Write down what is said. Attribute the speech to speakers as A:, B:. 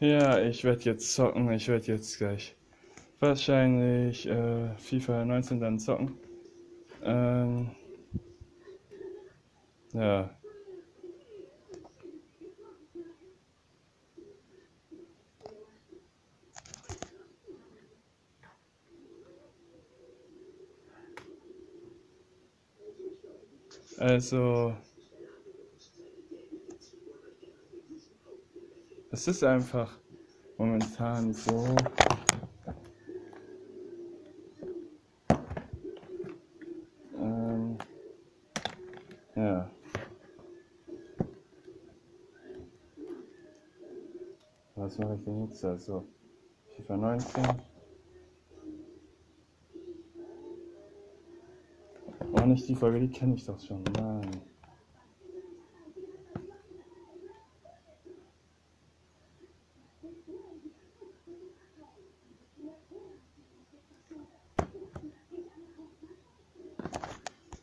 A: Ja, ich werde jetzt zocken. Ich werde jetzt gleich wahrscheinlich äh, FIFA 19 dann zocken. Ähm, ja. Also, es ist einfach momentan so. Ähm, ja. Was mache ich denn jetzt? Also, FIFA 19. Oh, nicht die Folge, die kenne ich doch schon. Nein.